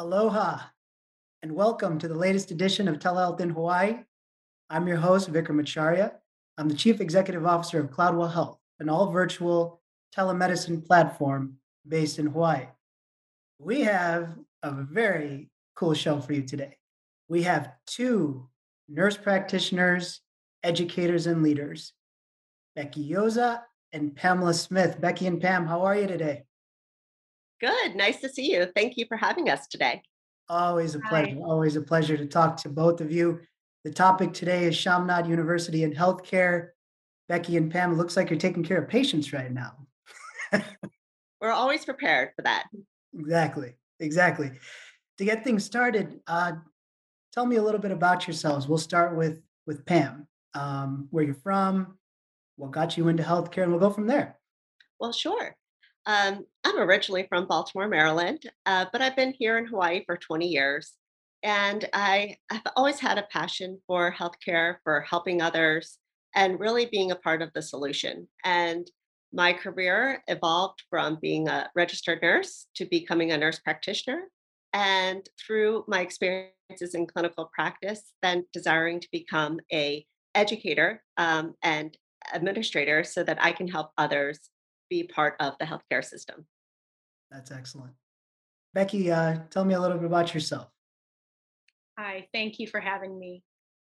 Aloha and welcome to the latest edition of Telehealth in Hawaii. I'm your host, Vikram Acharya. I'm the Chief Executive Officer of Cloudwell Health, an all virtual telemedicine platform based in Hawaii. We have a very cool show for you today. We have two nurse practitioners, educators, and leaders Becky Yoza and Pamela Smith. Becky and Pam, how are you today? Good. Nice to see you. Thank you for having us today. Always a pleasure. Hi. Always a pleasure to talk to both of you. The topic today is Chaminade University and healthcare. Becky and Pam, it looks like you're taking care of patients right now. We're always prepared for that. Exactly. Exactly. To get things started, uh, tell me a little bit about yourselves. We'll start with with Pam. Um, where you're from, what got you into healthcare, and we'll go from there. Well, sure. Um, I'm originally from Baltimore, Maryland, uh, but I've been here in Hawaii for 20 years. And I, I've always had a passion for healthcare, for helping others, and really being a part of the solution. And my career evolved from being a registered nurse to becoming a nurse practitioner. And through my experiences in clinical practice, then desiring to become a educator um, and administrator so that I can help others be part of the healthcare system. That's excellent. Becky, uh, tell me a little bit about yourself. Hi, thank you for having me.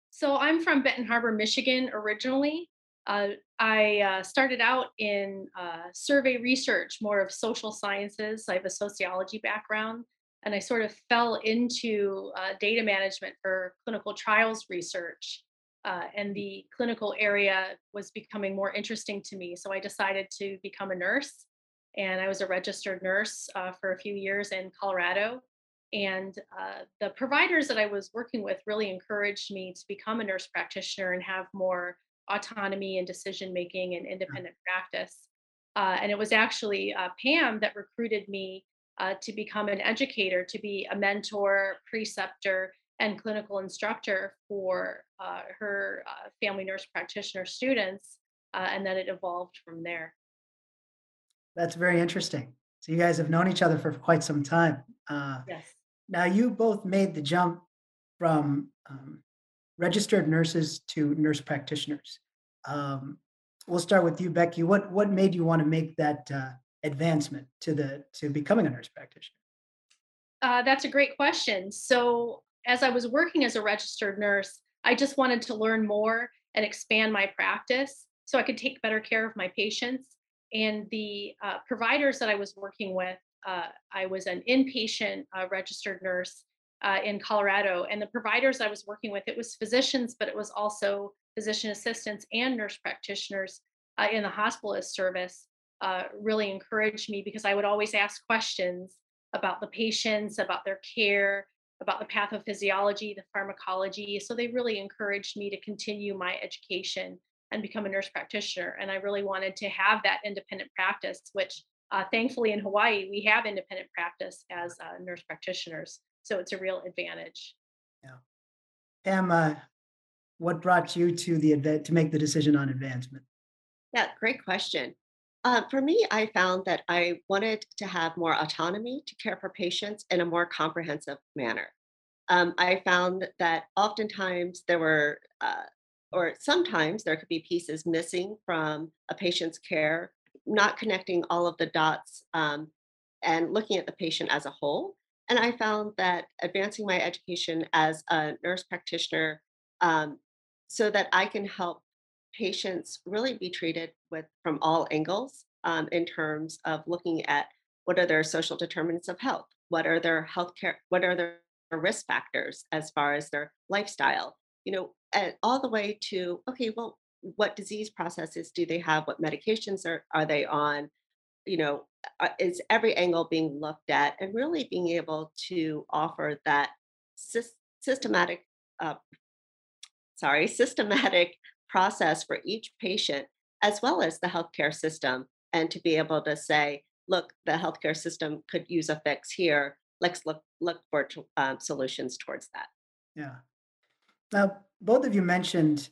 So I'm from Benton Harbor, Michigan originally. Uh, I uh, started out in uh, survey research, more of social sciences. I have a sociology background, and I sort of fell into uh, data management for clinical trials research. Uh, and the clinical area was becoming more interesting to me. So I decided to become a nurse. And I was a registered nurse uh, for a few years in Colorado and uh, the providers that I was working with really encouraged me to become a nurse practitioner and have more autonomy and decision making and independent practice. Uh, and it was actually uh, Pam that recruited me uh, to become an educator, to be a mentor, preceptor, and clinical instructor for uh, her uh, family nurse practitioner students. and then it evolved from there. That's very interesting. So you guys have known each other for quite some time. Uh, Yes. now you both made the jump from um, registered nurses to nurse practitioners. Um, we'll start with you, Becky. What what made you want to make that uh, advancement to the to becoming a nurse practitioner? Uh, that's a great question. So, as I was working as a registered nurse, I just wanted to learn more and expand my practice so I could take better care of my patients. And the uh, providers that I was working with, uh, I was an inpatient uh, registered nurse uh, in Colorado. And the providers I was working with, it was physicians, but it was also physician assistants and nurse practitioners uh, in the hospitalist service, uh, really encouraged me because I would always ask questions about the patients, about their care, about the pathophysiology, the pharmacology. So they really encouraged me to continue my education and become a nurse practitioner. And I really wanted to have that independent practice, which uh, thankfully in Hawaii, we have independent practice as uh, nurse practitioners. So it's a real advantage. Yeah. Pam, uh, what brought you to the adva- to make the decision on advancement? Yeah, great question. Uh, for me, I found that I wanted to have more autonomy to care for patients in a more comprehensive manner. Um, I found that oftentimes there were, uh, or sometimes there could be pieces missing from a patient's care, not connecting all of the dots um, and looking at the patient as a whole. And I found that advancing my education as a nurse practitioner um, so that I can help patients really be treated with from all angles um, in terms of looking at what are their social determinants of health, what are their healthcare, what are their risk factors as far as their lifestyle, you know, and all the way to okay, well, what disease processes do they have? What medications are are they on? You know, uh, is every angle being looked at, and really being able to offer that sys- systematic uh, sorry, systematic process for each patient as well as the healthcare system and to be able to say, look, the healthcare system could use a fix here. Let's look look for um, solutions towards that. Yeah. Now, both of you mentioned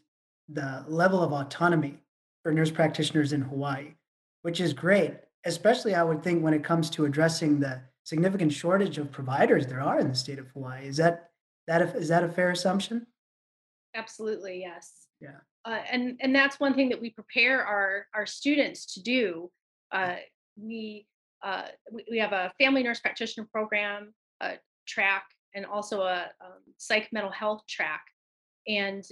the level of autonomy for nurse practitioners in Hawaii, which is great, especially I would think when it comes to addressing the significant shortage of providers there are in the state of Hawaii. Is that that a, is that a fair assumption? Absolutely, yes. Yeah. Uh, and and that's one thing that we prepare our our students to do. Uh, we, uh, we have a family nurse practitioner program, track, and also a um, psych mental health track, and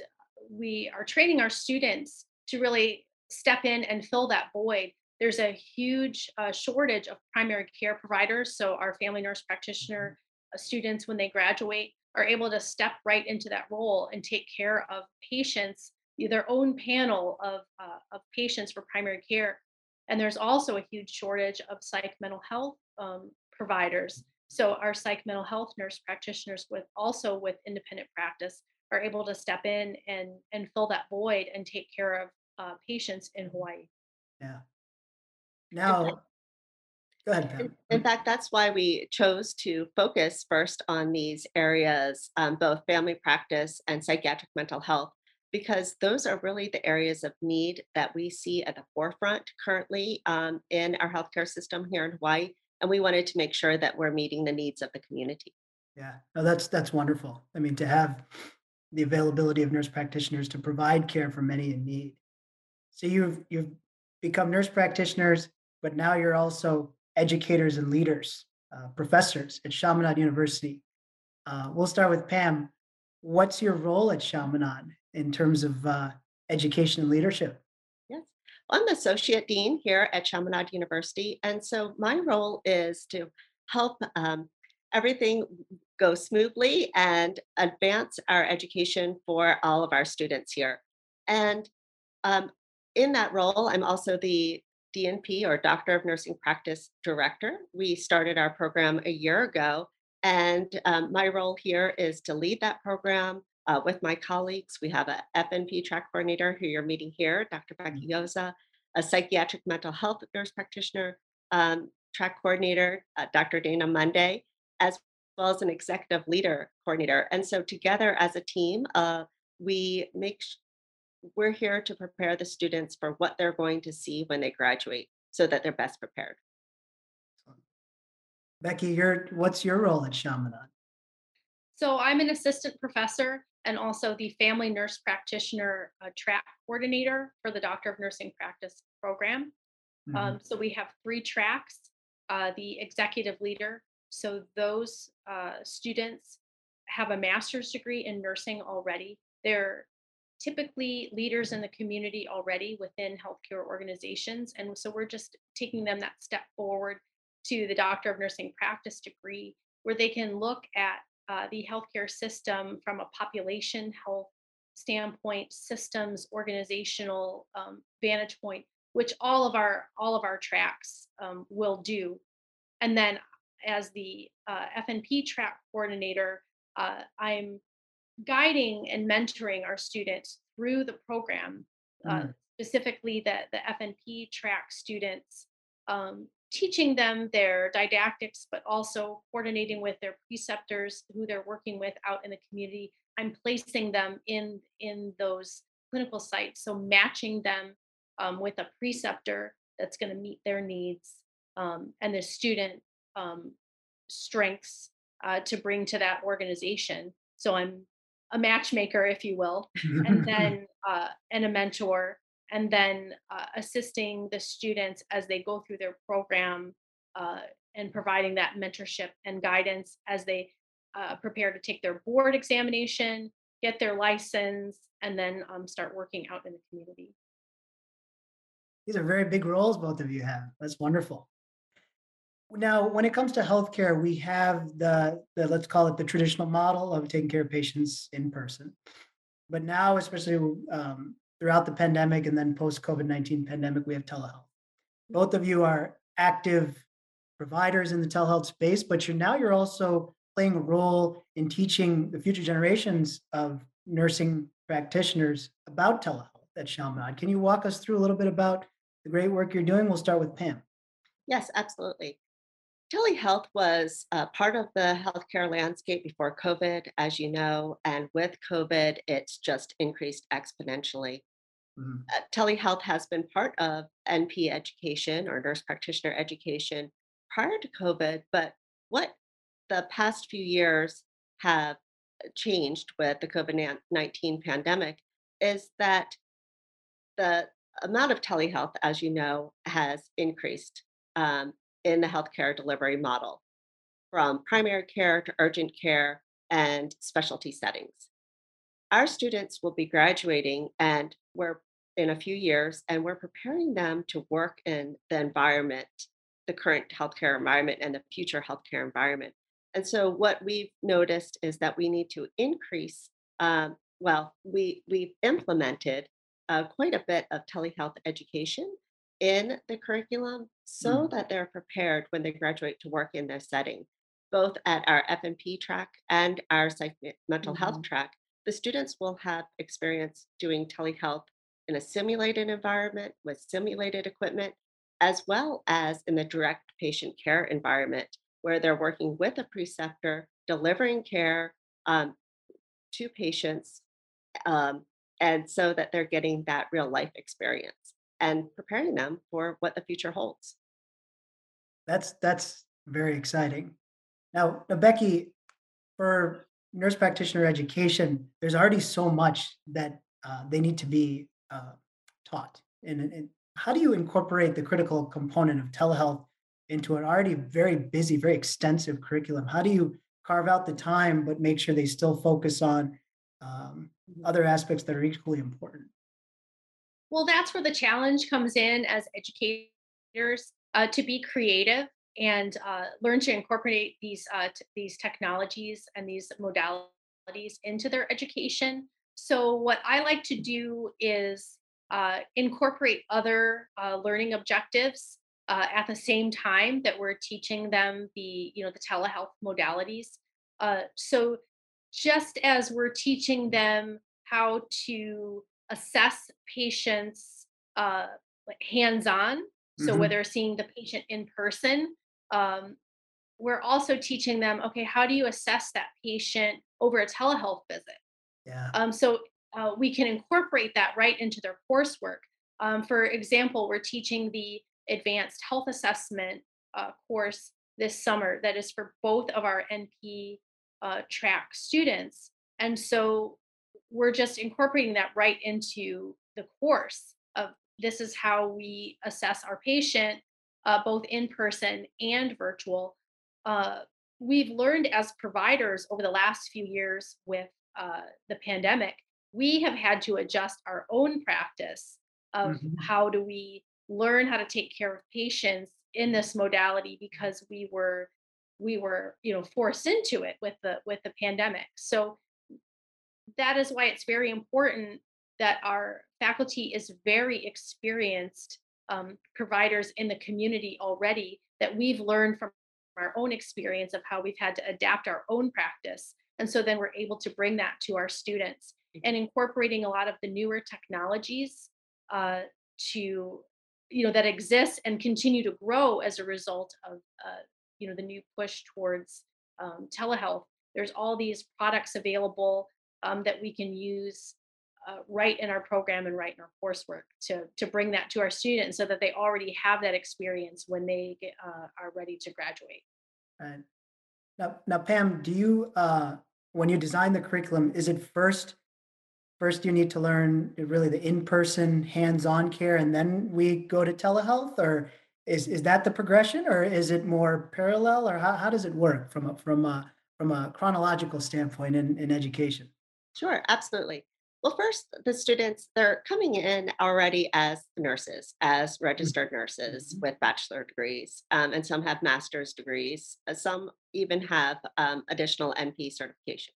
we are training our students to really step in and fill that void. There's a huge uh, shortage of primary care providers, so our family nurse practitioner uh, students, when they graduate, are able to step right into that role and take care of patients, their own panel of, uh, of patients for primary care. And there's also a huge shortage of psych mental health um, providers. So our psych mental health nurse practitioners with also with independent practice are able to step in and and fill that void and take care of uh, patients in Hawaii. Yeah. Now, go ahead, in, fact, that's why we chose to focus first on these areas, um, both family practice and psychiatric mental health, because those are really the areas of need that we see at the forefront currently um, in our healthcare system here in Hawaii. And we wanted to make sure that we're meeting the needs of the community. Yeah. No, that's that's wonderful. I mean, to have the availability of nurse practitioners to provide care for many in need. So you've you've become nurse practitioners, but now you're also educators and leaders, uh, professors at Chaminade University. Uh, we'll start with Pam. What's your role at Chaminade in terms of uh, education and leadership? Yes. I'm the associate dean here at Chaminade University. And so my role is to help um, everything go smoothly and advance our education for all of our students here. And um, in that role, I'm also the DNP or Doctor of Nursing Practice Director. We started our program a year ago, and um, my role here is to lead that program uh, with my colleagues. We have a FNP track coordinator who you're meeting here, Dr. Becky Yoza, a psychiatric mental health nurse practitioner um, track coordinator, uh, Dr. Dana Monday, as well as an executive leader coordinator. And so together as a team, uh, we make we're here to prepare the students for what they're going to see when they graduate so that they're best prepared. excellent. Becky, your what's your role at Chaminade? So I'm an assistant professor and also the family nurse practitioner uh, track coordinator for the Doctor of Nursing Practice program. Mhm. Um, so we have three tracks. Uh, the executive leader. So those uh, students have a master's degree in nursing already. They're typically leaders in the community already within healthcare organizations. And so we're just taking them that step forward to the Doctor of Nursing Practice degree, where they can look at uh, the healthcare system from a population health standpoint, systems, organizational um, vantage point, which all of our all of our tracks um, will do. And then as the uh, FNP track coordinator, uh, I'm guiding and mentoring our students through the program, uh, Mm, specifically the, the FNP track students, um, teaching them their didactics, but also coordinating with their preceptors who they're working with out in the community. I'm placing them in, in those clinical sites. So matching them um, with a preceptor that's going to meet their needs um, and the student um, strengths uh, to bring to that organization. So I'm a matchmaker, if you will, and then uh, and a mentor, and then uh, assisting the students as they go through their program uh, and providing that mentorship and guidance as they uh, prepare to take their board examination, get their license, and then um, start working out in the community. These are very big roles both of you have. That's wonderful. Now, when it comes to healthcare, we have the, the let's call it the traditional model of taking care of patients in person. But now, especially um, throughout the pandemic and then post COVID 19 pandemic, we have telehealth. Both of you are active providers in the telehealth space, but you're now you're also playing a role in teaching the future generations of nursing practitioners about telehealth at Chaminade. Can you walk us through a little bit about the great work you're doing? We'll start with Pam. Yes, absolutely. Telehealth was part of the healthcare landscape before COVID, as you know, and with COVID, it's just increased exponentially. Mhm. Uh, telehealth has been part of NP education or nurse practitioner education prior to COVID, but what the past few years have changed with the COVID 19 pandemic is that the amount of telehealth, as you know, has increased um, in the healthcare delivery model from primary care to urgent care and specialty settings. Our students will be graduating and we're in a few years and we're preparing them to work in the environment, the current healthcare environment and the future healthcare environment. And so what we've noticed is that we need to increase, um, well, we, we've implemented uh, quite a bit of telehealth education in the curriculum so Mm, that they're prepared when they graduate to work in this setting, both at our FNP track and our psych mental health mhm. track. The students will have experience doing telehealth in a simulated environment with simulated equipment, as well as in the direct patient care environment where they're working with a preceptor, delivering care um, to patients um, and so that they're getting that real life experience and preparing them for what the future holds. That's that's very exciting. Now, now, Becky, for nurse practitioner education, there's already so much that uh, they need to be uh, taught. And, and how do you incorporate the critical component of telehealth into an already very busy, very extensive curriculum? How do you carve out the time but make sure they still focus on um, other aspects that are equally important? Well, that's where the challenge comes in as educators uh, to be creative and uh, learn to incorporate these uh, t- these technologies and these modalities into their education. So, what I like to do is uh, incorporate other uh, learning objectives uh, at the same time that we're teaching them the you know the telehealth modalities. Uh, so, just as we're teaching them how to assess patients uh, hands-on. So hmm whether seeing the patient in person, um, we're also teaching them, okay, how do you assess that patient over a telehealth visit? Yeah. Um, so uh, we can incorporate that right into their coursework. Um, for example, we're teaching the advanced health assessment uh, course this summer that is for both of our NP uh, track students. And so we're just incorporating that right into the course of this is how we assess our patient, uh, both in person and virtual. Uh, we've learned as providers over the last few years with uh, the pandemic, we have had to adjust our own practice of hmm how do we learn how to take care of patients in this modality because we were we were you know forced into it with the with the pandemic. So that is why it's very important that our faculty is very experienced um, providers in the community already that we've learned from our own experience of how we've had to adapt our own practice and so then we're able to bring that to our students and incorporating a lot of the newer technologies uh, to you know that exist and continue to grow as a result of uh, you know the new push towards um, telehealth there's all these products available um, that we can use uh, right in our program and right in our coursework to to bring that to our students so that they already have that experience when they get, uh, are ready to graduate. Right. Now, now, Pam, do you, uh, when you design the curriculum, is it first First, you need to learn really the in-person, hands-on care, and then we go to telehealth, or is is that the progression, or is it more parallel, or how how does it work from a from a from a chronological standpoint in in education? Sure, absolutely. Well, first, the students, they're coming in already as nurses, as registered nurses Mhm. with bachelor degrees, um, and some have master's degrees. uh, Some even have um, additional NP certification.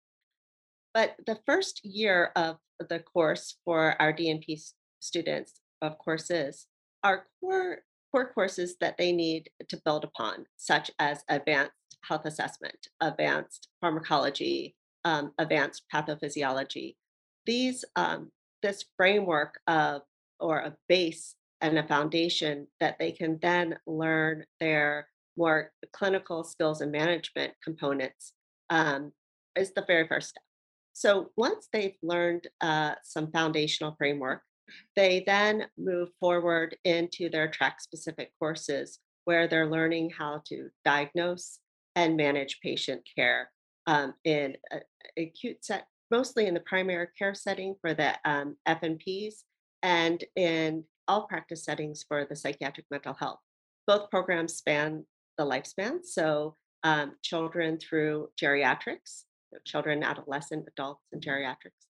But the first year of the course for our DNP students, of courses, are core core courses that they need to build upon, such as advanced health assessment, advanced pharmacology, um, advanced pathophysiology. These um, this framework of or a base and a foundation that they can then learn their more clinical skills and management components um, is the very first step. So once they've learned uh, some foundational framework, they then move forward into their track specific courses where they're learning how to diagnose and manage patient care um, in acute set, mostly in the primary care setting for the um, FNPs and in all practice settings for the psychiatric mental health. Both programs span the lifespan, so um, children through geriatrics, so children, adolescent, adults, and geriatrics.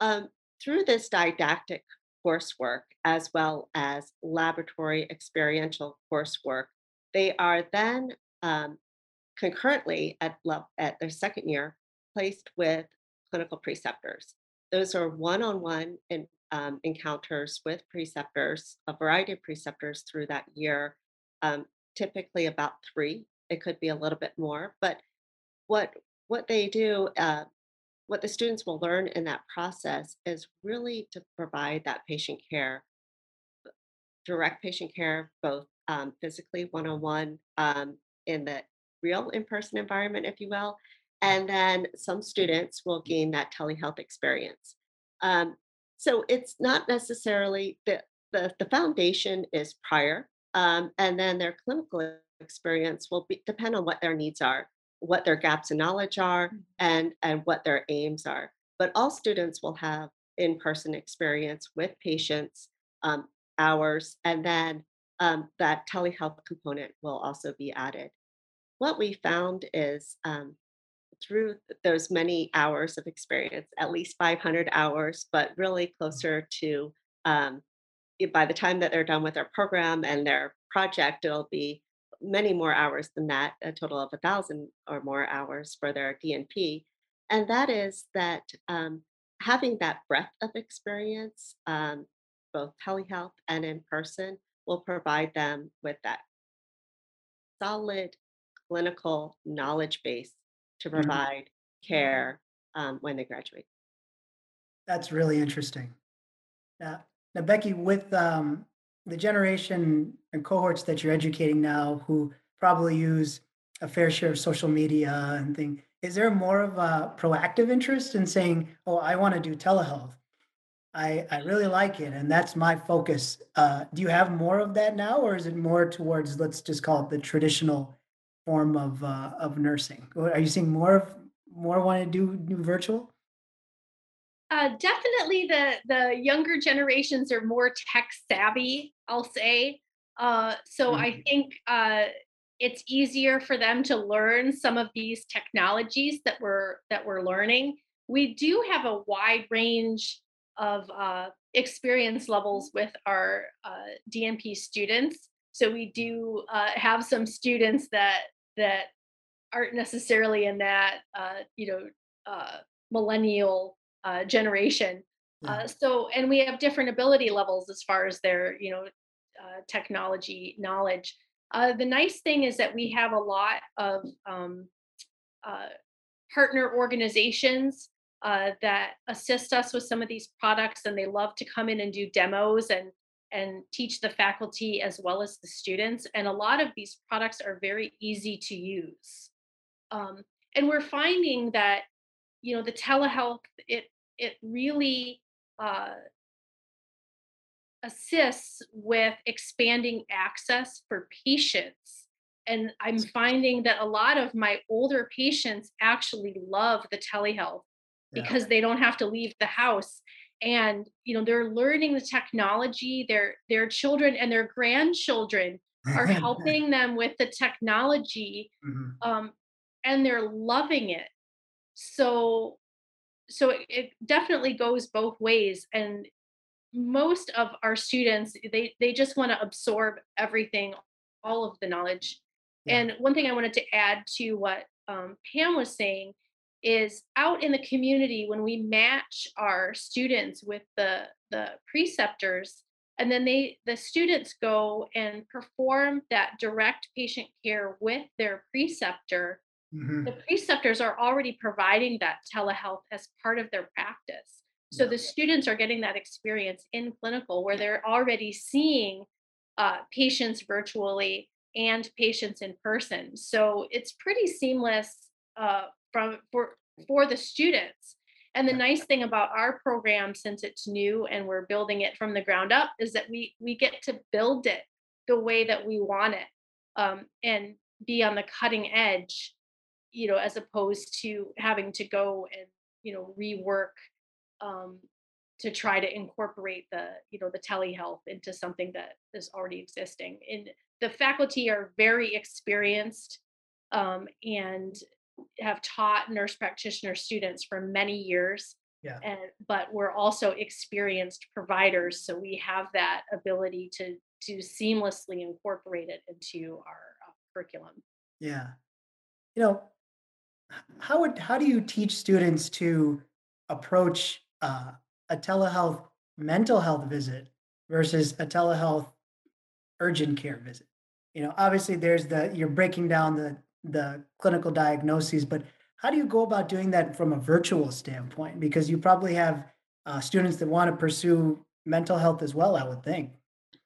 Um, through this didactic coursework, as well as laboratory experiential coursework, they are then um, concurrently at, at their second year placed with clinical preceptors. Those are one on one encounters with preceptors, a variety of preceptors through that year, um, typically about three. It could be a little bit more, but what what they do, uh, what the students will learn in that process is really to provide that patient care, direct patient care, both um, physically one on one in the real in person environment, if you will. And then some students will gain that telehealth experience. Um, so it's not necessarily the, the, the foundation is prior, um, and then their clinical experience will be, depend on what their needs are, what their gaps in knowledge are, Mm. and, and what their aims are. But all students will have in person experience with patients, um, hours, and then um, that telehealth component will also be added. What we found is um, through those many hours of experience, at least 500 hours, but really closer to um, by the time that they're done with their program and their project, it'll be many more hours than that, a total of a thousand or more hours for their DNP. And that is that um, having that breadth of experience, um, both telehealth and in person, will provide them with that solid clinical knowledge base to Mhm. provide care um, when they graduate. That's really interesting. Yeah. Now, Becky, with um, the generation and cohorts that you're educating now who probably use a fair share of social media and thing, is there more of a proactive interest in saying, oh, I want to do telehealth? I, I really like it, and that's my focus. Uh, do you have more of that now, or is it more towards, let's just call it the traditional form of uh, of nursing? Are you seeing more of more want to do, do virtual? Uh, definitely the the younger generations are more tech savvy, I'll say. Uh, so I Mhm. think uh, it's easier for them to learn some of these technologies that we're that we're learning. We do have a wide range of uh, experience levels with our uh, DNP students. So we do uh, have some students that that aren't necessarily in that uh, you know uh, millennial uh, generation. Yeah. Uh, so and we have different ability levels as far as their you know uh, technology knowledge. Uh, the nice thing is that we have a lot of um, uh, partner organizations uh, that assist us with some of these products, and they love to come in and do demos and and teach the faculty as well as the students. And a lot of these products are very easy to use um, and we're finding that you know the telehealth it it really uh, assists with expanding access for patients and i'm finding that a lot of my older patients actually love the telehealth Yeah. because they don't have to leave the house and you know they're learning the technology their their children and their grandchildren are helping them with the technology Mhm. um, and they're loving it. So, so it, it definitely goes both ways. And most of our students, they they just want to absorb everything, all of the knowledge. Yeah. And one thing I wanted to add to what um, Pam was saying is out in the community when we match our students with the the preceptors and then they the students go and perform that direct patient care with their preceptor the Mhm. preceptors are already providing that telehealth as part of their practice. So Yeah. the students are getting that experience in clinical where they're already seeing uh, patients virtually and patients in person. So it's pretty seamless uh, from for for the students. And the nice thing about our program, since it's new and we're building it from the ground up, is that we we get to build it the way that we want it. Um, and be on the cutting edge, you know, as opposed to having to go and, you know, rework um, to try to incorporate the, you know, the telehealth into something that is already existing. And the faculty are very experienced um, and have taught nurse practitioner students for many years Yeah. and but we're also experienced providers so we have that ability to to seamlessly incorporate it into our uh, curriculum Yeah. You know, how would how do you teach students to approach uh, a telehealth mental health visit versus a telehealth urgent care visit? You know, obviously there's the you're breaking down the the clinical diagnoses, but how do you go about doing that from a virtual standpoint? Because you probably have uh, students that want to pursue mental health as well, I would think.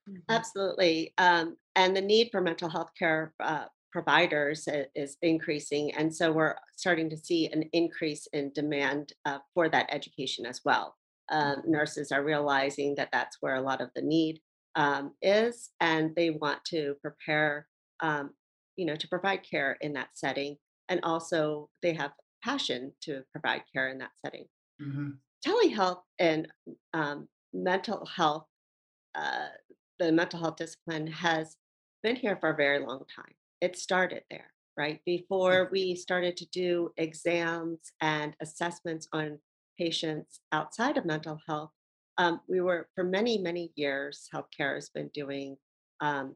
Mhm. Absolutely. Um, and the need for mental health care uh, providers is increasing. And so we're starting to see an increase in demand uh, for that education as well. Um, nurses are realizing that that's where a lot of the need um, is, and they want to prepare, um, you know, to provide care in that setting. And also, they have passion to provide care in that setting. Mhm. Telehealth and um, mental health uh, the mental health discipline has been here for a very long time. It started there, right? Before we started to do exams and assessments on patients outside of mental health, um, we were, for many, many years, healthcare has been doing um,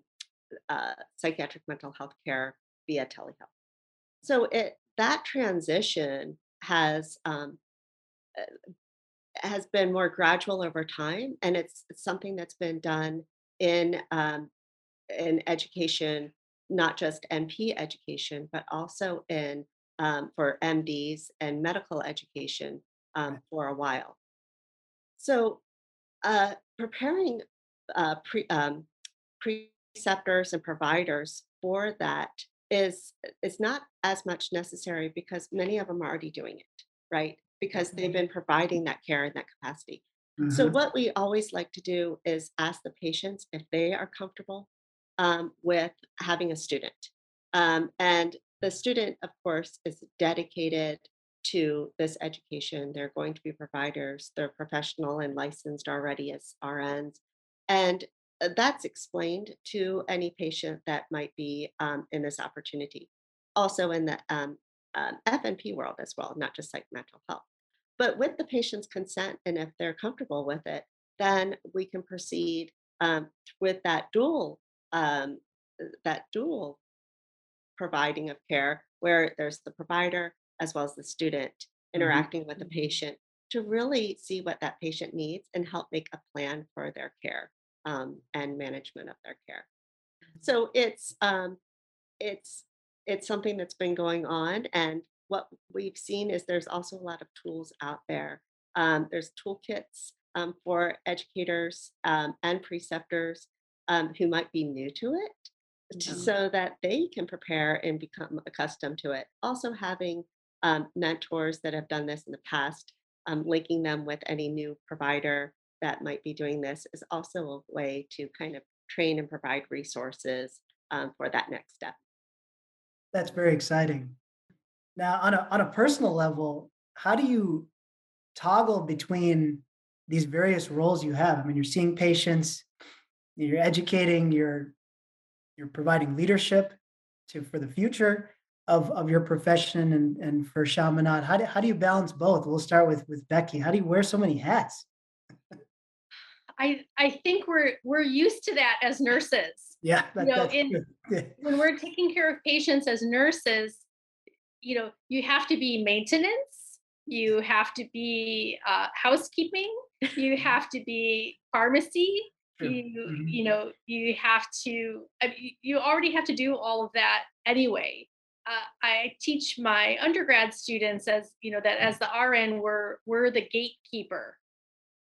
uh, psychiatric mental health care via telehealth. So it that transition has um, has been more gradual over time, and it's, it's something that's been done in um, in education, not just NP education, but also in um, for MDs and medical education um, for a while. So, uh, preparing uh, pre, um, preceptors and providers for that is is not as much necessary because many of them are already doing it, right? Because they've been providing that care in that capacity. So Mhm. what we always like to do is ask the patients if they are comfortable um, with having a student. Um, and the student, of course, is dedicated to this education. They're going to be providers. They're professional and licensed already as RNs. And uh, that's explained to any patient that might be um, in this opportunity. Also in the um, um, FNP world as well, not just like mental health. But with the patient's consent, and if they're comfortable with it, then we can proceed um, with that dual um, uh, that dual providing of care, where there's the provider as well as the student Mhm. interacting with the patient to really see what that patient needs and help make a plan for their care um, and management of their care. So it's um, it's it's something that's been going on and what we've seen is there's also a lot of tools out there. Um, there's toolkits um, for educators um, and preceptors um, who might be new to it so that they can prepare and become accustomed to it. Also having um, mentors that have done this in the past um, linking them with any new provider that might be doing this is also a way to kind of train and provide resources um, for that next step. That's very exciting. Now, on a on a personal level, how do you toggle between these various roles you have? I mean, you're seeing patients, you're educating, you're you're providing leadership to for the future of of your profession and and for Chaminade. How do how do you balance both? We'll start with with Becky. How do you wear so many hats? I i think we're we're used to that as nurses Yeah, that, know, that's in-. Yeah. when we're taking care of patients as nurses, you know, you have to be maintenance, you have to be uh, housekeeping, you have to be pharmacy, you Mhm. you know, you have to. I mean, you already have to do all of that anyway. Uh, I teach my undergrad students as you know that as the RN, we're we're the gatekeeper,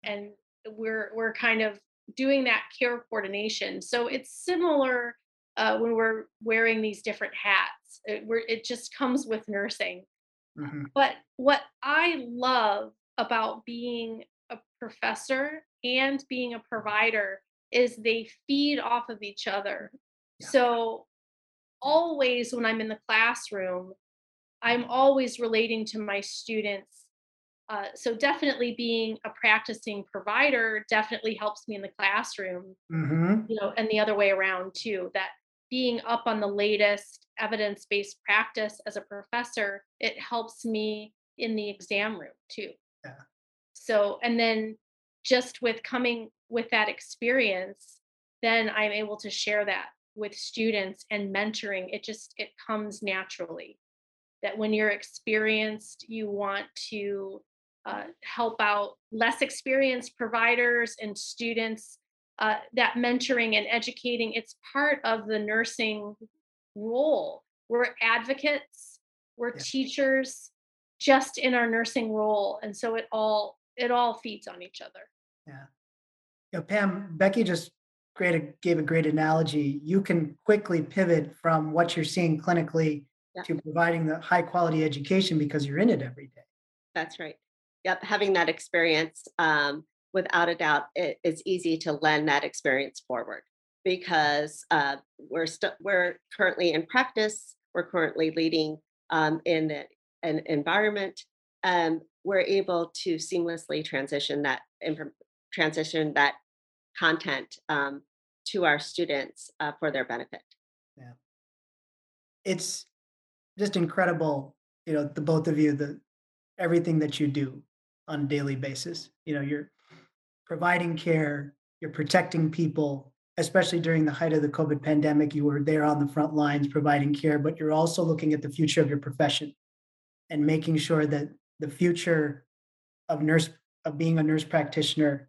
and we're we're kind of doing that care coordination. So it's similar uh, when we're wearing these different hats. It, we're, it just comes with nursing. Mhm. But what I love about being a professor and being a provider is they feed off of each other. Yeah. So always, when I'm in the classroom, I'm always relating to my students. Uh, so definitely being a practicing provider definitely helps me in the classroom, hmm you know, and the other way around too. That being up on the latest evidence-based practice as a professor, it helps me in the exam room too. Yeah. So, and then just with coming with that experience, then I'm able to share that with students and mentoring. It just it comes naturally. That when you're experienced, you want to uh, help out less experienced providers and students. Uh, that mentoring and educating, it's part of the nursing role. We're advocates, we're Yeah. teachers, just in our nursing role, and so it all it all feeds on each other. Yeah. You know, Pam, Becky just great, gave a great analogy. You can quickly pivot from what you're seeing clinically Yeah. to providing the high quality education because you're in it every day. That's right. Yep, having that experience, um, without a doubt, it, it's easy to lend that experience forward because uh, we're st- we're currently in practice. We're currently leading um, in the, an environment. Um, we're able to seamlessly transition that inform- transition that content um, to our students uh, for their benefit. Yeah, it's just incredible, you know, the both of you, the everything that you do on a daily basis. You know, you're providing care, you're protecting people, especially during the height of the COVID pandemic. You were there on the front lines providing care, but you're also looking at the future of your profession and making sure that the future of nurse of being a nurse practitioner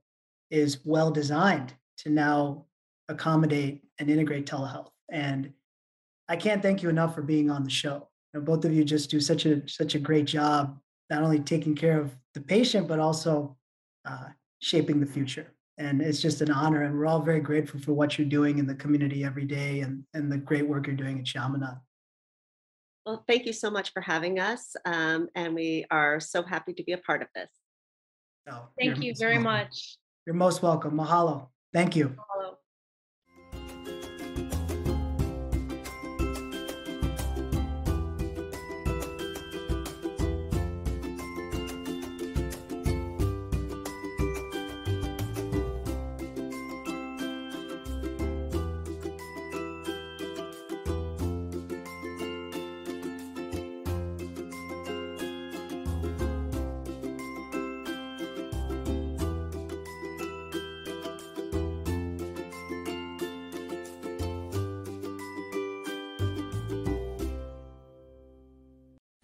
is well designed to now accommodate and integrate telehealth. And I can't thank you enough for being on the show. You know, both of you just do such a such a great job, not only taking care of the patient, but also uh, shaping the future. And it's just an honor, and we're all very grateful for what you're doing in the community every day, and and the great work you're doing at Chaminade. Well, thank you so much for having us, um, and we are so happy to be a part of this. So Thank you're you most very welcome. much. You're most welcome. Mahalo. Thank you. Mahalo.